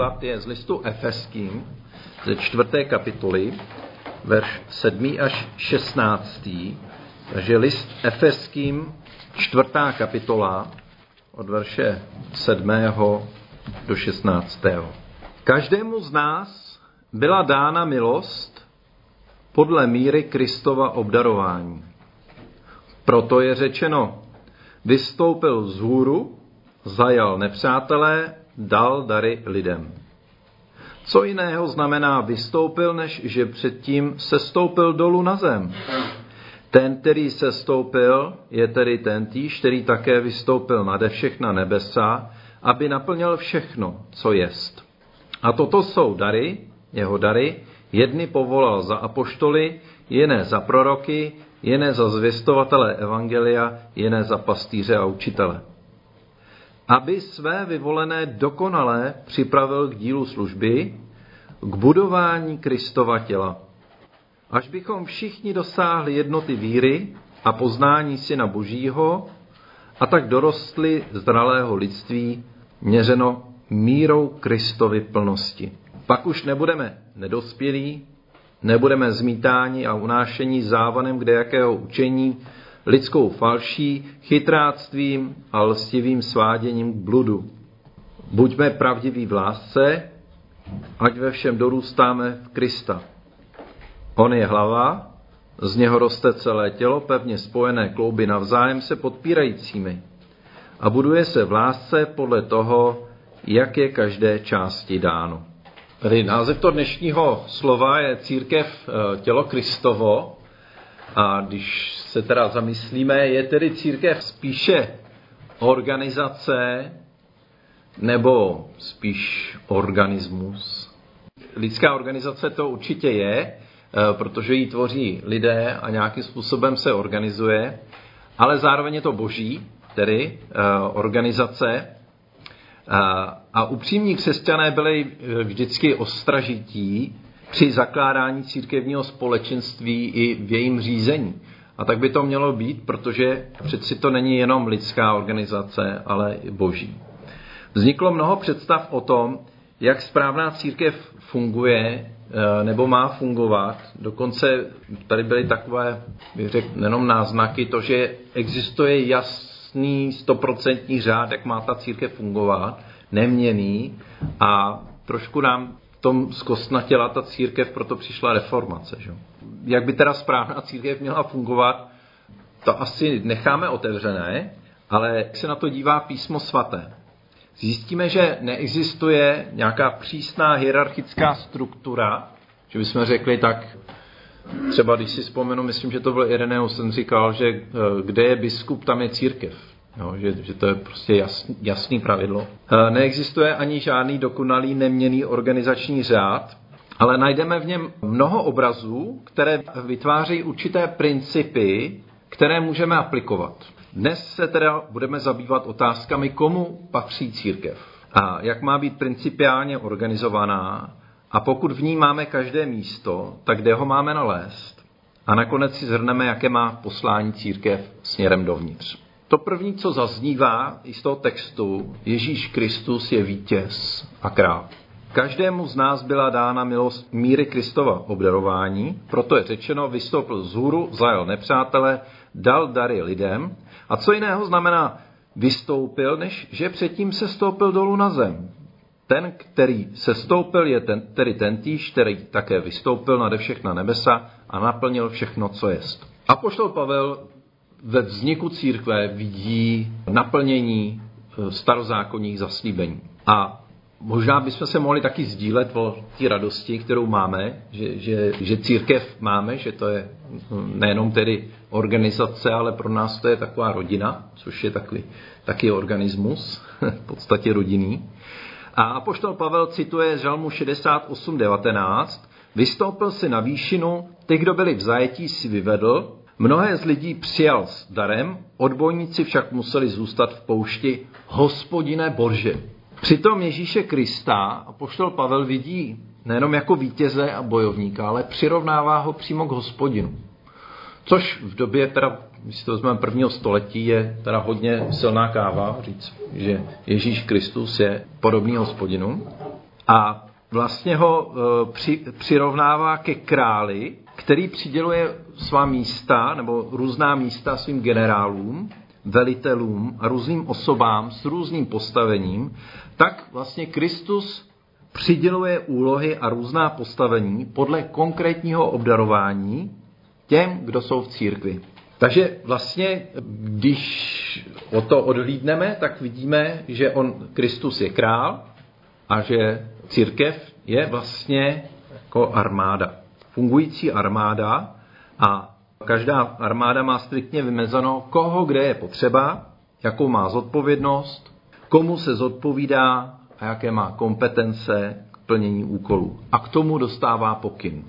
příklad je z listu Efeským ze čtvrté kapitoly, verš 7. až 16. Takže list Efeským, čtvrtá kapitola, od verše 7. do 16. Každému z nás byla dána milost podle míry Kristova obdarování. Proto je řečeno, vystoupil z hůru, zajal nepřátelé, dal dary lidem. Co jiného znamená vystoupil, než že předtím se stoupil dolů na zem? Ten, který se stoupil, je tedy ten týž, který také vystoupil nade všechna nebesa, aby naplnil všechno, co jest. A toto jsou dary, jeho dary, jedny povolal za apoštoly, jiné za proroky, jiné za zvěstovatele evangelia, jiné za pastýře a učitele. Aby své vyvolené dokonalé připravil k dílu služby, k budování Kristova těla. Až bychom všichni dosáhli jednoty víry a poznání Syna Božího a tak dorostli zdralého lidství měřeno mírou Kristovy plnosti. Pak už nebudeme nedospělí, nebudeme zmítáni a unášení závanem kde jakého učení, lidskou falší, chytráctvím a lstivým sváděním k bludu. Buďme pravdiví v lásce, ať ve všem dorůstáme v Krista. On je hlava, z něho roste celé tělo, pevně spojené klouby navzájem se podpírajícími a buduje se v lásce podle toho, jak je každé části dáno. Tady název toho dnešního slova je Církev eh, tělo Kristovo. A když se teda zamyslíme, je tedy církev spíše organizace nebo spíš organismus? Lidská organizace to určitě je, eh, protože ji tvoří lidé a nějakým způsobem se organizuje, ale zároveň je to boží, tedy eh, organizace, a upřímní křesťané byli e, vždycky ostražití při zakládání církevního společenství i v jejím řízení. A tak by to mělo být, protože přeci to není jenom lidská organizace, ale i boží. Vzniklo mnoho představ o tom, jak správná církev funguje e, nebo má fungovat. Dokonce tady byly takové, bych řekl, jenom náznaky, to, že existuje jas, jasný, stoprocentní řád, jak má ta církev fungovat, neměný a trošku nám tom zkostnatěla ta církev, proto přišla reformace. Že? Jak by teda správná církev měla fungovat, to asi necháme otevřené, ale jak se na to dívá písmo svaté, zjistíme, že neexistuje nějaká přísná hierarchická struktura, že bychom řekli tak, Třeba když si vzpomenu, myslím, že to byl Ireneus, jsem říkal, že eh, kde je biskup, tam je církev. Jo, že, že to je prostě jasný, jasný pravidlo. Eh, neexistuje ani žádný dokonalý neměný organizační řád, ale najdeme v něm mnoho obrazů, které vytvářejí určité principy, které můžeme aplikovat. Dnes se teda budeme zabývat otázkami, komu patří církev a jak má být principiálně organizovaná a pokud v ní máme každé místo, tak kde ho máme nalézt? A nakonec si zhrneme, jaké má poslání církev směrem dovnitř. To první, co zaznívá i z toho textu, Ježíš Kristus je vítěz a král. Každému z nás byla dána milost míry Kristova obdarování, proto je řečeno, vystoupil z hůru, zajel nepřátele, dal dary lidem. A co jiného znamená vystoupil, než že předtím se stoupil dolů na zem. Ten, který se stoupil, je ten, tedy ten týž, který také vystoupil nade všechna nebesa a naplnil všechno, co jest. A poštol Pavel ve vzniku církve vidí naplnění eh, starozákonních zaslíbení. A možná bychom se mohli taky sdílet o té radosti, kterou máme, že, že, že církev máme, že to je hm, nejenom tedy organizace, ale pro nás to je taková rodina, což je takový, taky organismus, v podstatě rodinný. A apoštol Pavel cituje Žalmu 68.19. Vystoupil si na výšinu, ty, kdo byli v zajetí, si vyvedl, mnohé z lidí přijal s darem, odbojníci však museli zůstat v poušti hospodine Bože. Přitom Ježíše Krista apoštol Pavel vidí nejenom jako vítěze a bojovníka, ale přirovnává ho přímo k hospodinu. Což v době teda když to vezmeme prvního století, je teda hodně silná káva říct, že Ježíš Kristus je podobný hospodinu. a vlastně ho e, při, přirovnává ke králi, který přiděluje svá místa nebo různá místa svým generálům, velitelům a různým osobám s různým postavením, tak vlastně Kristus přiděluje úlohy a různá postavení podle konkrétního obdarování těm, kdo jsou v církvi. Takže vlastně, když o to odhlídneme, tak vidíme, že on, Kristus je král a že církev je vlastně jako armáda. Fungující armáda a každá armáda má striktně vymezeno, koho kde je potřeba, jakou má zodpovědnost, komu se zodpovídá a jaké má kompetence k plnění úkolů. A k tomu dostává pokyn.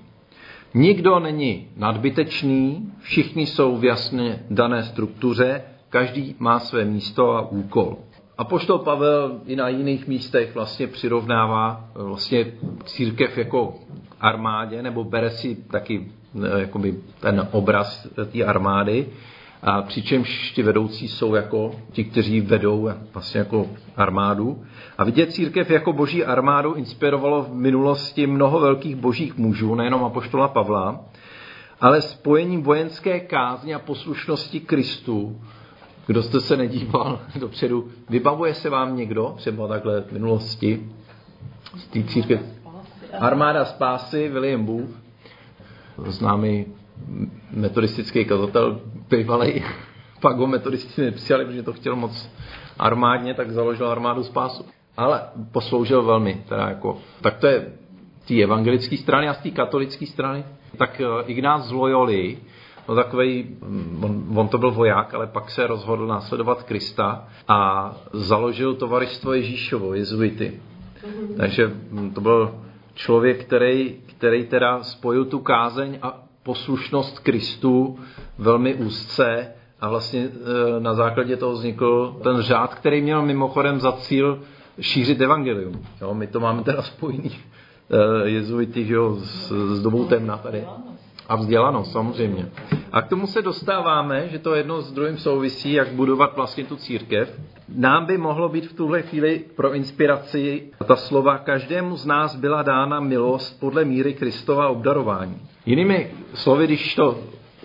Nikdo není nadbytečný, všichni jsou v jasně dané struktuře, každý má své místo a úkol. A poštol Pavel i na jiných místech vlastně přirovnává vlastně církev jako armádě, nebo bere si taky eh, jakoby ten obraz té armády, a přičemž ti vedoucí jsou jako ti, kteří vedou vlastně jako armádu. A vidět církev jako boží armádu inspirovalo v minulosti mnoho velkých božích mužů, nejenom apoštola Pavla, ale spojením vojenské kázně a poslušnosti Kristu, kdo jste se nedíval dopředu, vybavuje se vám někdo, třeba takhle v minulosti, z té církev? Armáda spásy, William Booth, známý metodistický kazatel, bývalý, pak ho metodisti nepřijali, protože to chtěl moc armádně, tak založil armádu spásu. Ale posloužil velmi, teda jako, tak to je té evangelické strany a z té katolické strany. Tak eh, Ignác z Loyoli, no takový, mm, on, on to byl voják, ale pak se rozhodl následovat Krista a založil tovaristvo Ježíšovo, jezuity. Takže mm, to byl člověk, který, který teda spojil tu kázeň a poslušnost Kristu velmi úzce a vlastně e, na základě toho vznikl ten řád, který měl mimochodem za cíl šířit evangelium. Jo, my to máme teda spojený e, jezuity jo, s, s dobou temna tady. A vzdělanost, samozřejmě. A k tomu se dostáváme, že to jedno s druhým souvisí, jak budovat vlastně tu církev. Nám by mohlo být v tuhle chvíli pro inspiraci ta slova, každému z nás byla dána milost podle míry Kristova obdarování. Jinými slovy, když to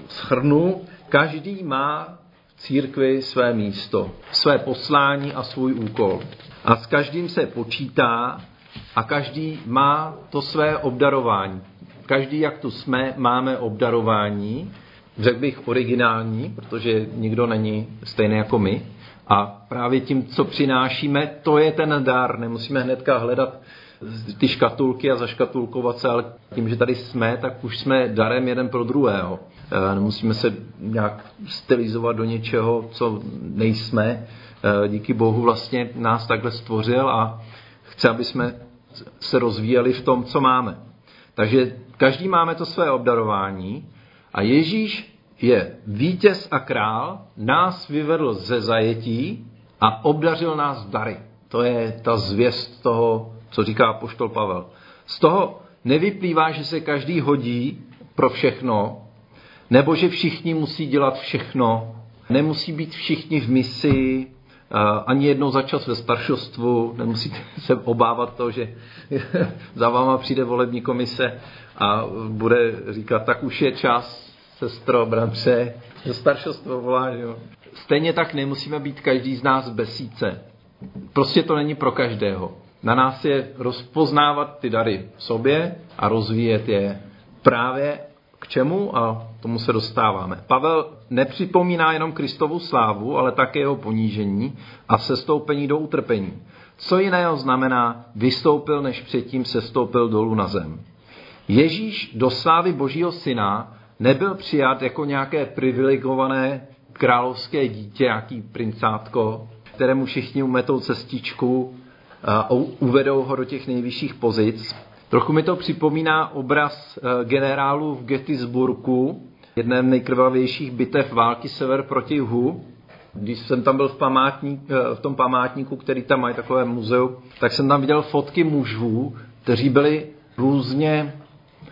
schrnu, každý má v církvi své místo, své poslání a svůj úkol. A s každým se počítá a každý má to své obdarování. Každý, jak tu jsme, máme obdarování, řekl bych originální, protože nikdo není stejný jako my. A právě tím, co přinášíme, to je ten dar. Nemusíme hnedka hledat ty škatulky a zaškatulkovat se, ale tím, že tady jsme, tak už jsme darem jeden pro druhého. E, nemusíme se nějak stylizovat do něčeho, co nejsme. E, díky Bohu vlastně nás takhle stvořil a chce, aby jsme se rozvíjeli v tom, co máme. Takže každý máme to své obdarování a Ježíš je vítěz a král, nás vyvedl ze zajetí a obdařil nás dary. To je ta zvěst toho co říká poštol Pavel. Z toho nevyplývá, že se každý hodí pro všechno, nebo že všichni musí dělat všechno, nemusí být všichni v misi, ani jednou za čas ve staršostvu, nemusíte se obávat toho, že za váma přijde volební komise a bude říkat, tak už je čas, sestro, bratře, staršostvo volá, jo. Stejně tak nemusíme být každý z nás besíce. Prostě to není pro každého. Na nás je rozpoznávat ty dary v sobě a rozvíjet je právě čemu a tomu se dostáváme. Pavel nepřipomíná jenom Kristovu slávu, ale také jeho ponížení a sestoupení do utrpení. Co jiného znamená, vystoupil, než předtím sestoupil dolů na zem. Ježíš do slávy Božího syna nebyl přijat jako nějaké privilegované královské dítě, nějaký princátko, kterému všichni umetou cestičku a uvedou ho do těch nejvyšších pozic. Trochu mi to připomíná obraz eh, generálu v Gettysburgu, jedné nejkrvavějších bitev války sever proti jihu. Když jsem tam byl v, památník, eh, v tom památníku, který tam mají takové muzeum, tak jsem tam viděl fotky mužů, kteří byli různě,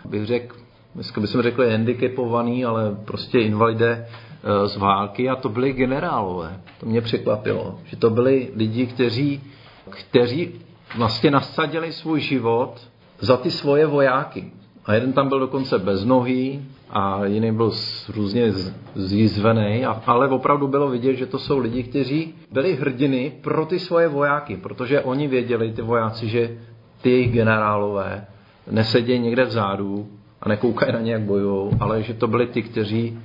bych řekl, dneska bychom řekli handicapovaný, ale prostě invalidé eh, z války a to byli generálové. To mě překvapilo, že to byli lidi, kteří kteří vlastně nasadili svůj život za ty svoje vojáky. A jeden tam byl dokonce bez nohy a jiný byl různě zjízvený, ale opravdu bylo vidět, že to jsou lidi, kteří byli hrdiny pro ty svoje vojáky, protože oni věděli, ty vojáci, že ty jejich generálové nesedějí někde vzadu a nekoukají na ně, jak bojujou, ale že to byli ty, kteří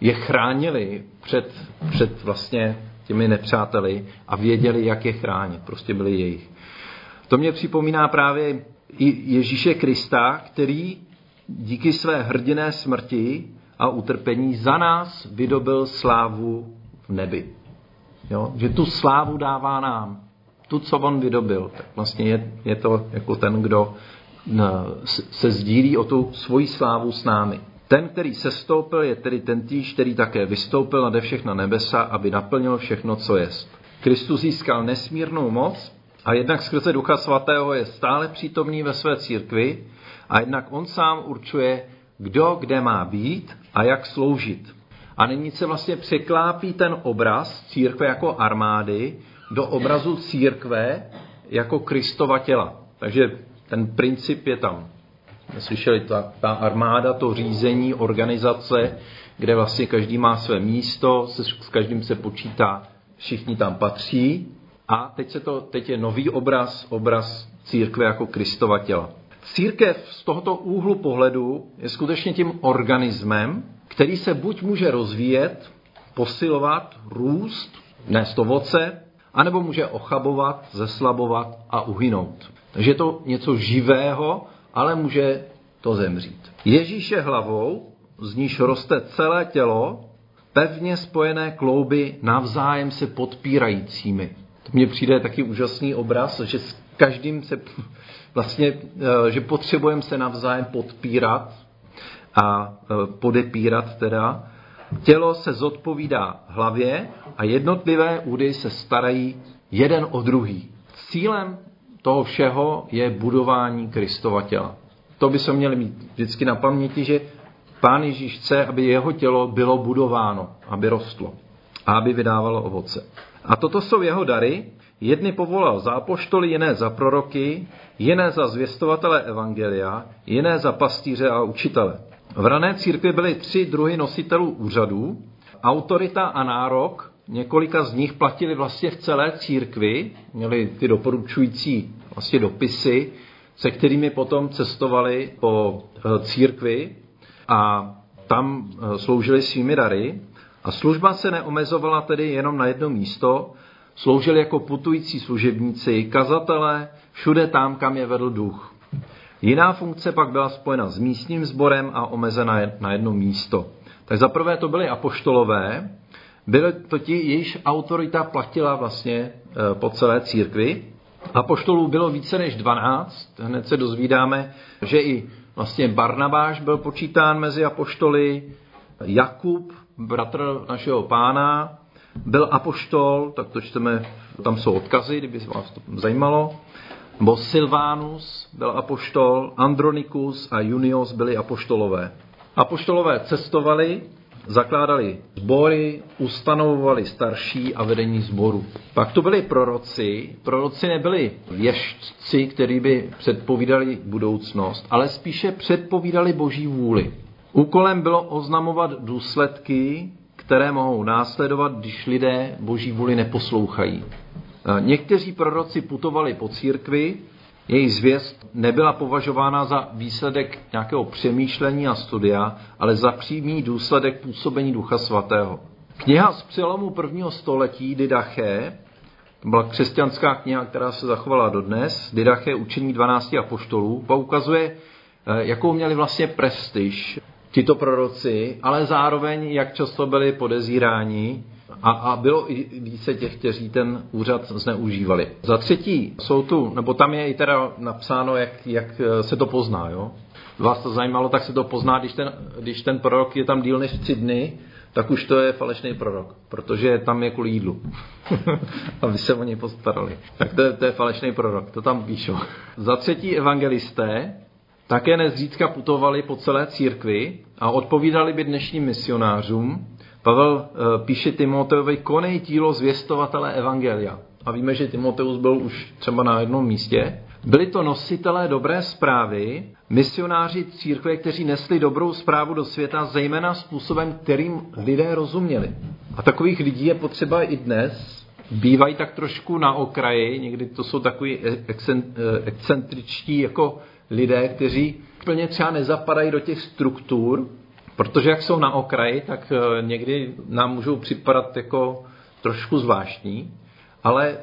je chránili před, před vlastně těmi nepřáteli a věděli, jak je chránit. Prostě byli jejich. To mě připomíná právě i Ježíše Krista, který díky své hrdiné smrti a utrpení za nás vydobil slávu v nebi. Jo? Že tu slávu dává nám. Tu, co on vydobil, tak vlastně je, je to jako ten, kdo se sdílí o tu svoji slávu s námi. Ten, který sestoupil, je tedy ten týž, který také vystoupil nade všechna nebesa, aby naplnil všechno, co jest. Kristus získal nesmírnou moc a jednak skrze Ducha Svatého je stále přítomný ve své církvi a jednak on sám určuje, kdo kde má být a jak sloužit. A nyní se vlastně překlápí ten obraz církve jako armády do obrazu církve jako Kristova těla. Takže ten princip je tam. Slyšeli, ta, ta armáda, to řízení, organizace, kde vlastně každý má své místo, se, s každým se počítá, všichni tam patří. A teď, se to, teď je nový obraz, obraz církve jako Kristova těla. Církev z tohoto úhlu pohledu je skutečně tím organismem, který se buď může rozvíjet, posilovat, růst, nést ovoce, anebo může ochabovat, zeslabovat a uhynout. Takže je to něco živého, ale může to zemřít. Ježíš je hlavou, z níž roste celé tělo, pevně spojené klouby navzájem se podpírajícími. To mně přijde taky úžasný obraz, že s každým se vlastně, eh, že potřebujeme se navzájem podpírat a eh, podepírat teda. Tělo se zodpovídá hlavě a jednotlivé údy se starají jeden o druhý. Cílem toho všeho je budování Kristova těla. To by se měli mít vždycky na paměti, že Pán Ježíš chce, aby jeho tělo bylo budováno, aby rostlo a aby vydávalo ovoce. A toto jsou jeho dary. Jedny povolal za apoštoly, jiné za proroky, jiné za zvěstovatele evangelia, jiné za pastýře a učitele. V rané církvi byly tři druhy nositelů úřadů, autorita a nárok několika z nich platili vlastně v celé církvi, měli ty doporučující vlastně dopisy, se kterými potom cestovali po eh, církvi a tam eh, sloužili svými dary. A služba se neomezovala tedy jenom na jedno místo, sloužili jako putující služebníci, kazatelé, všude tam, kam je vedl duch. Jiná funkce pak byla spojena s místním sborem a omezena na jedno místo. Tak zaprvé to byly apoštolové, byly to ti, jejíž autorita platila vlastně e, po celé církvi. Apoštolů bylo více než 12. Hned se dozvídáme, že i vlastně Barnabáš byl počítán mezi apoštoly, Jakub, bratr našeho pána, byl apoštol, tak to čteme, tam jsou odkazy, kdyby vás to zajímalo. Bo Silvánus byl apoštol, Andronikus a Junios byli apoštolové. Apoštolové cestovali zakládali sbory, ustanovovali starší a vedení sboru. Pak to byli proroci. Proroci nebyli věštci, kteří by předpovídali budoucnost, ale spíše předpovídali boží vůli. Úkolem bylo oznamovat důsledky, které mohou následovat, když lidé boží vůli neposlouchají. Někteří proroci putovali po církvi, jejich zvěst nebyla považována za výsledek nějakého přemýšlení a studia, ale za přímý důsledek působení Ducha Svatého. Kniha z přelomu prvního století Didache, to byla křesťanská kniha, která se zachovala dodnes, Didache učení 12 apoštolů, poukazuje, eh, jakou měli vlastně prestiž tito proroci, ale zároveň, jak často byli podezíráni a, a bylo i více těch, kteří ten úřad zneužívali. Za třetí jsou tu, nebo tam je i teda napsáno, jak, jak eh, se to pozná, jo? Vás to zajímalo, tak se to pozná, když ten, když ten prorok je tam díl než tři dny, tak už to je falešný prorok, protože tam je kvůli jídlu. Aby se o něj postarali. Tak to je, to je falešný prorok, to tam píšou. Za třetí evangelisté také nezřídka putovali po celé církvi a odpovídali by dnešním misionářům, Pavel eh, píše Timoteovi, konej dílo zvěstovatele Evangelia. a víme, že Timoteus byl už třeba na jednom místě, byli to nositelé dobré zprávy, misionáři církve, kteří nesli dobrou zprávu do světa, zejména způsobem, kterým lidé rozuměli. A takových lidí je potřeba i dnes. Bývají tak trošku na okraji, někdy to jsou takový excentričtí jako lidé, kteří plně třeba nezapadají do těch struktur, protože jak jsou na okraji, tak eh, někdy nám můžou připadat jako trošku zvláštní, ale eh,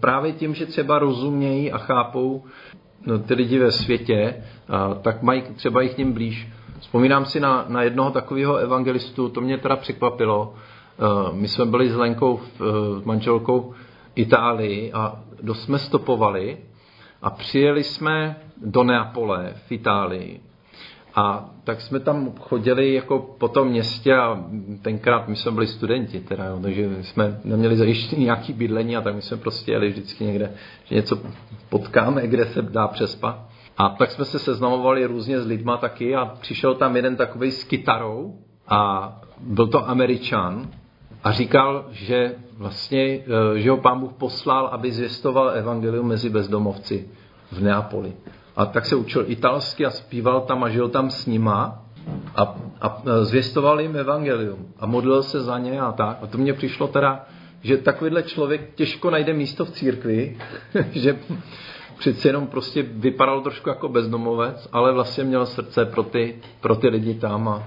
právě tím, že třeba rozumějí a chápou no, ty lidi ve světě, tak mají třeba jich tím blíž. Vzpomínám si na, na jednoho takového evangelistu, to mě teda překvapilo. Eh, my jsme byli s Lenkou, s manželkou Itálii a dost jsme stopovali a přijeli jsme do Neapole v Itálii. A tak jsme tam chodili jako po tom městě a tenkrát my jsme byli studenti, teda, jo, takže jsme neměli zajištěný nějaký bydlení a tak my jsme prostě jeli vždycky někde, že něco potkáme, kde se dá přespat. A tak jsme se seznamovali různě s lidma taky a přišel tam jeden takový s kytarou a byl to američan a říkal, že vlastně, eh, že ho pán Bůh poslal, aby zvěstoval evangelium mezi bezdomovci v Neapoli. A tak se učil italsky a zpíval tam a žil tam s nima a, a zvěstoval jim evangelium a modlil se za ně a tak. A to mně přišlo teda, že takovýhle člověk těžko najde místo v církvi, že přeci jenom prostě vypadal trošku jako bezdomovec, ale vlastně měl srdce pro ty, pro ty lidi tam a,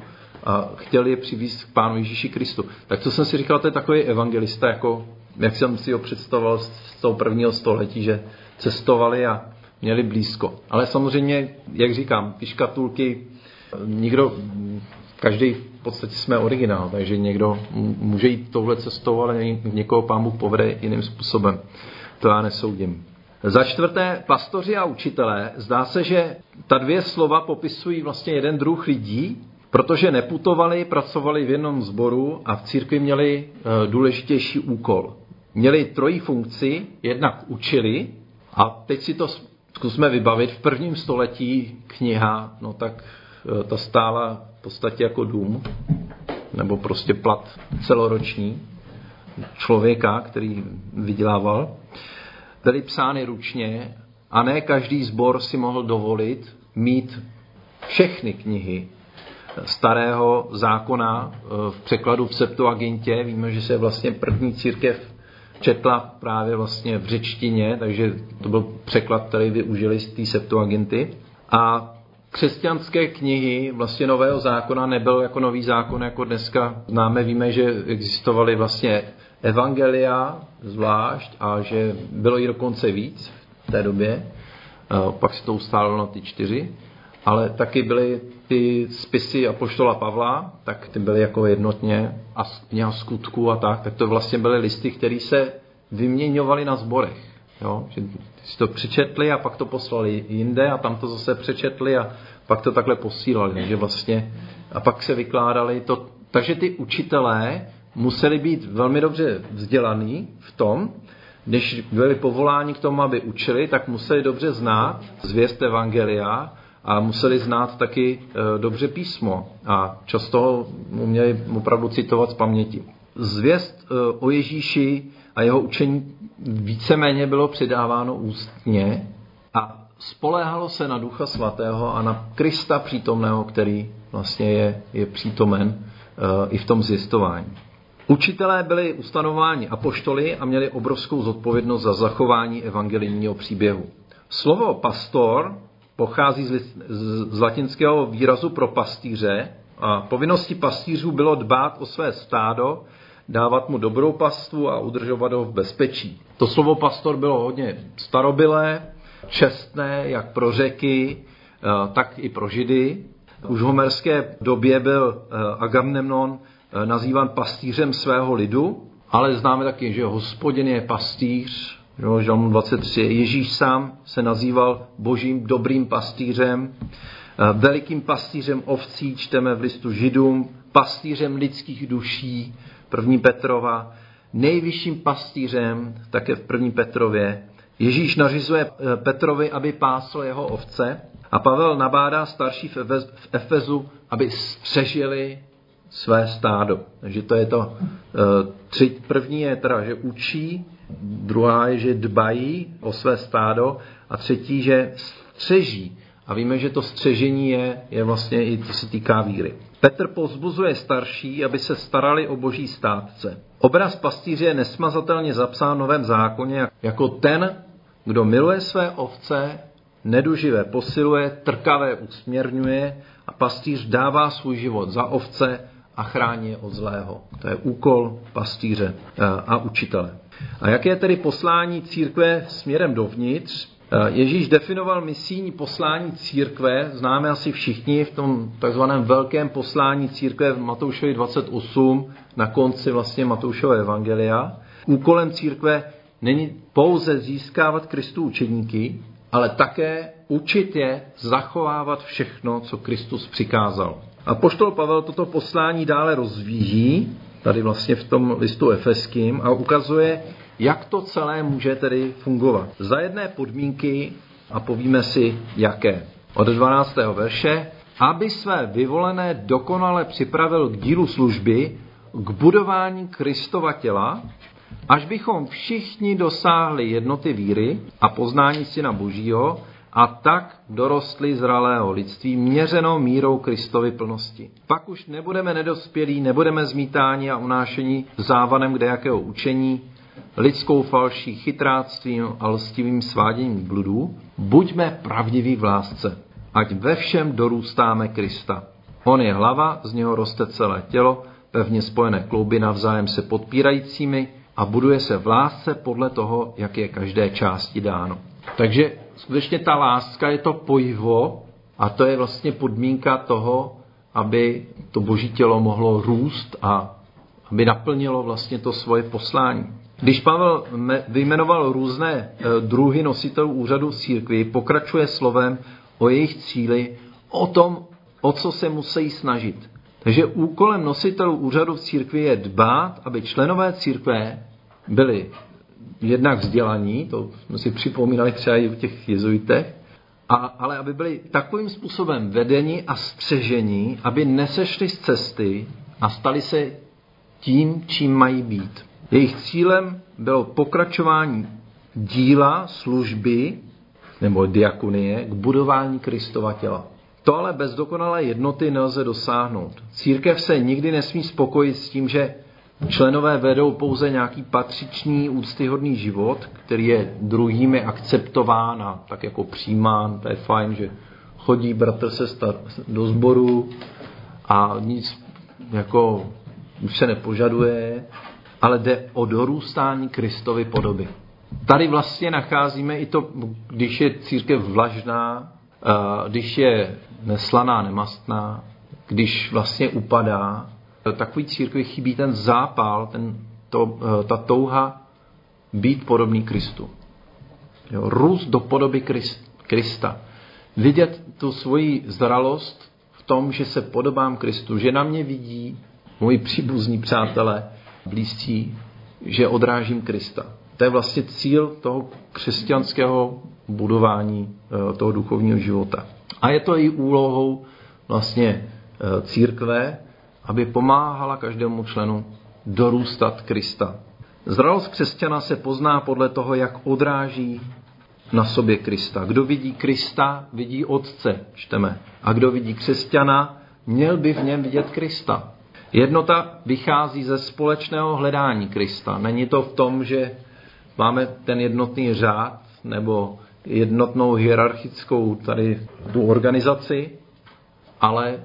a chtěl je přivízt k Pánu Ježíši Kristu. Tak co jsem si říkal, to je takový evangelista, jako, jak jsem si ho představoval z toho prvního století, že cestovali a měli blízko. Ale samozřejmě, jak říkám, ty škatulky, nikdo, každý v podstatě jsme originál, takže někdo může jít touhle cestou, ale někoho pán Bůh povede jiným způsobem. To já nesoudím. Za čtvrté, pastoři a učitelé. Zdá se, že ta dvě slova popisují vlastně jeden druh lidí, protože neputovali, pracovali v jednom sboru a v církvi měli e, důležitější úkol. Měli trojí funkci, jednak učili, a teď si to zkusme vybavit, v prvním století kniha, no tak e, ta stála v podstatě jako dům, nebo prostě plat celoroční člověka, který vydělával. Byly psány ručně a ne každý sbor si mohl dovolit mít všechny knihy starého zákona e, v překladu v Septuagintě. Víme, že se vlastně první církev četla právě vlastně v řečtině, takže to byl překlad, který využili z té Septuaginty. A křesťanské knihy vlastně nového zákona nebyl jako nový zákon, jako dneska známe. Víme, že existovaly vlastně evangelia zvlášť a že bylo i dokonce víc v té době. Pak se to ustálilo na ty čtyři. Ale taky byly ty spisy Apoštola Pavla, tak ty byly jako jednotně a kniha skutku a tak, tak to vlastně byly listy, které se vyměňovaly na zborech. Jo? Že si to přečetli a pak to poslali jinde a tam to zase přečetli a pak to takhle posílali. Takže vlastně, a pak se vykládali to. Takže ty učitelé museli být velmi dobře vzdělaný v tom, když byli povoláni k tomu, aby učili, tak museli dobře znát zvěst Evangelia a museli znát taky e, dobře písmo a často uměli opravdu citovat z paměti. Zvěst e, o Ježíši a jeho učení víceméně bylo předáváno ústně a spoléhalo se na Ducha Svatého a na Krista přítomného, který vlastně je, je přítomen e, i v tom zjistování. Učitelé byli ustanováni apoštoly a měli obrovskou zodpovědnost za zachování evangelijního příběhu. Slovo pastor pochází z, z latinského výrazu pro pastýře a povinností pastýřů bylo dbát o své stádo, dávat mu dobrou pastvu a udržovat ho v bezpečí. To slovo pastor bylo hodně starobilé, čestné jak pro řeky, eh, tak i pro židy. Už v homerské době byl eh, Agamemnon eh, nazývan pastýřem svého lidu, ale známe taky, že hospodin je pastýř Jo, Žalm 23. Ježíš sám se nazýval božím dobrým pastýřem, eh, velikým pastýřem ovcí, čteme v listu Židům, pastýřem lidských duší, první Petrova, nejvyšším pastýřem, také v první Petrově. Ježíš nařizuje eh, Petrovi, aby pásl jeho ovce a Pavel nabádá starší v Efezu, aby střežili své stádo. Takže to je to. Eh, tři, první je teda, že učí, druhá je, že dbají o své stádo a třetí, že střeží. A víme, že to střežení je, je vlastně i co se týká víry. Petr pozbuzuje starší, aby se starali o boží státce. Obraz pastýře je nesmazatelně zapsán v Novém zákoně jako ten, kdo miluje své ovce, neduživé posiluje, trkavé usměrňuje a pastýř dává svůj život za ovce a chrání je od zlého. To je úkol pastýře eh, a učitele. A jaké je tedy poslání církve směrem dovnitř? Eh, Ježíš definoval misijní poslání církve, známe asi všichni v tom takzvaném velkém poslání církve v Matoušovi 28, na konci vlastně Matoušové evangelia. Úkolem církve není pouze získávat Kristu učeníky, ale také učit je zachovávat všechno, co Kristus přikázal. A poštol Pavel toto poslání dále rozvíjí, tady vlastně v tom listu efeským, a ukazuje, jak to celé může tedy fungovat. Za jedné podmínky, a povíme si jaké. Od 12. verše, aby své vyvolené dokonale připravil k dílu služby, k budování Kristova těla, až bychom všichni dosáhli jednoty víry a poznání Syna Božího a tak dorostli zralého lidství měřenou mírou Kristovy plnosti. Pak už nebudeme nedospělí, nebudeme zmítáni a unášení závanem kdejakého učení, lidskou falší chytráctvím a lstivým sváděním bludů, buďme pravdiví v lásce, ať ve všem dorůstáme Krista. On je hlava, z něho roste celé tělo, pevně spojené klouby navzájem se podpírajícími a buduje se v lásce podle toho, jak je každé části dáno. Takže skutečně ta láska je to pojivo a to je vlastně podmínka toho, aby to boží tělo mohlo růst a aby naplnilo vlastně to svoje poslání. Když Pavel vyjmenoval různé e, druhy nositelů úřadu v církvi, pokračuje slovem o jejich cíli, o tom, o co se musí snažit. Takže úkolem nositelů úřadu v církvi je dbát, aby členové církve byli jednak vzdělaní, to jsme si připomínali třeba i u těch jezuitech, a, ale aby byli takovým způsobem vedeni a střežení, aby nesešli z cesty a stali se tím, čím mají být. Jejich cílem bylo pokračování díla, služby nebo diakonie k budování Kristova těla. To ale bez dokonalé jednoty nelze dosáhnout. Církev se nikdy nesmí spokojit s tím, že členové vedou pouze nějaký patřičný, úctyhodný život, který je druhými akceptován a tak jako přijímán. To je fajn, že chodí bratr se do sboru a nic jako už se nepožaduje, ale jde o dorůstání Kristovy podoby. Tady vlastně nacházíme i to, když je církev vlažná, když je neslaná, nemastná, když vlastně upadá, takový církvi chybí ten zápal, ten, to, ta touha být podobný Kristu. Jo, růst do podoby Krista. Vidět tu svoji zralost v tom, že se podobám Kristu, že na mě vidí moji příbuzní přátelé, blízcí, že odrážím Krista. To je vlastně cíl toho křesťanského budování eh, toho duchovního života. A je to i úlohou vlastně eh, církve, aby pomáhala každému členu dorůstat Krista. Zralost křesťana se pozná podle toho, jak odráží na sobě Krista. Kdo vidí Krista, vidí Otce, čteme. A kdo vidí křesťana, měl by v něm vidět Krista. Jednota vychází ze společného hledání Krista. Není to v tom, že máme ten jednotný řád nebo jednotnou hierarchickou tady tu organizaci, ale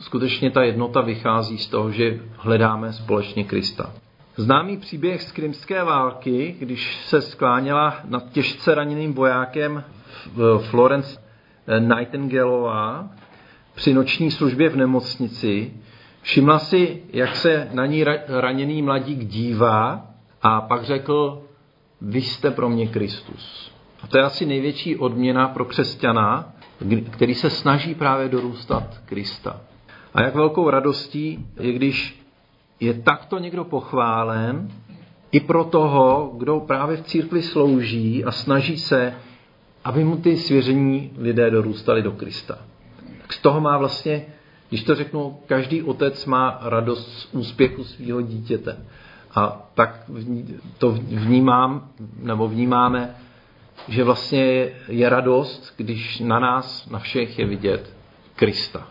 skutečně ta jednota vychází z toho, že hledáme společně Krista. Známý příběh z krymské války, když se skláněla nad těžce raněným vojákem Florence Nightingaleová při noční službě v nemocnici, všimla si, jak se na ní raněný mladík dívá a pak řekl, vy jste pro mě Kristus. A to je asi největší odměna pro křesťana, který se snaží právě dorůstat Krista. A jak velkou radostí je, když je takto někdo pochválen, i pro toho, kdo právě v církvi slouží a snaží se, aby mu ty svěření lidé dorůstali do Krista. Tak z toho má vlastně, když to řeknu, každý otec má radost z úspěchu svého dítěte. A tak to vnímám, nebo vnímáme, že vlastně je radost, když na nás, na všech je vidět Krista.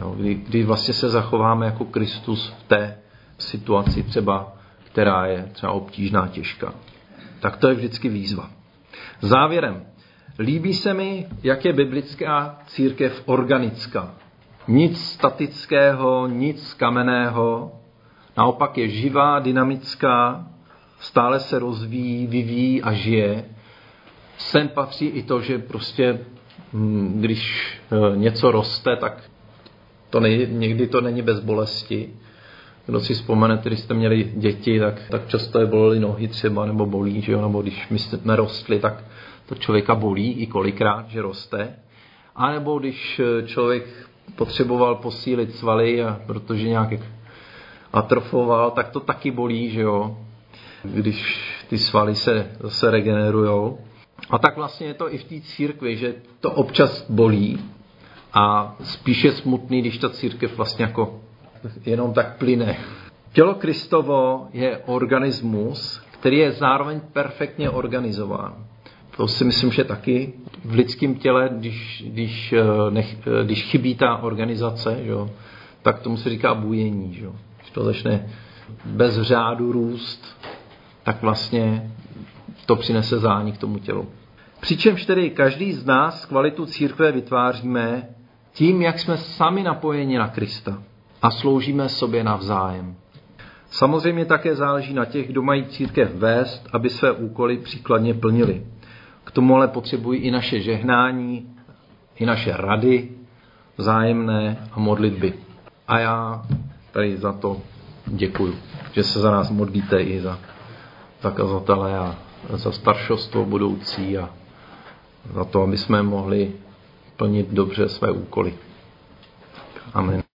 Jo, kdy, kdy vlastně se zachováme jako Kristus v té situaci třeba, která je třeba obtížná, těžká. Tak to je vždycky výzva. Závěrem. Líbí se mi, jak je biblická církev organická. Nic statického, nic kamenného, naopak je živá, dynamická, stále se rozvíjí, vyvíjí a žije. Sem patří i to, že prostě, hm, když eh, něco roste, tak to nej, někdy to není bez bolesti. Kdo si vzpomene, když jste měli děti, tak, tak často je bolely nohy třeba, nebo bolí, že jo? nebo když my jsme rostli, tak to člověka bolí i kolikrát, že roste. A nebo když eh, člověk potřeboval posílit svaly, a protože nějak atrofoval, tak to taky bolí, že jo? Když ty svaly se zase regenerujou. A tak vlastně je to i v té církvi, že to občas bolí a spíše smutný, když ta církev vlastně jako jenom tak plyne. Tělo Kristovo je organismus, který je zároveň perfektně organizován. To si myslím, že taky v lidském těle, když, když, eh, nech, eh, když chybí ta organizace, že, tak tomu se říká bujení. Že. Když to začne bez řádu růst, tak vlastně to přinese zánik tomu tělu. Přičemž tedy každý z nás kvalitu církve vytváříme tím, jak jsme sami napojeni na Krista a sloužíme sobě navzájem. Samozřejmě také záleží na těch, kdo mají církev vést, aby své úkoly příkladně plnili. K tomu ale potřebují i naše žehnání, i naše rady, vzájemné a modlitby. A já tady za to děkuju, že se za nás modlíte i za zakazatele a za staršostvo budoucí a za to, aby jsme mohli plnit dobře své úkoly. Amen.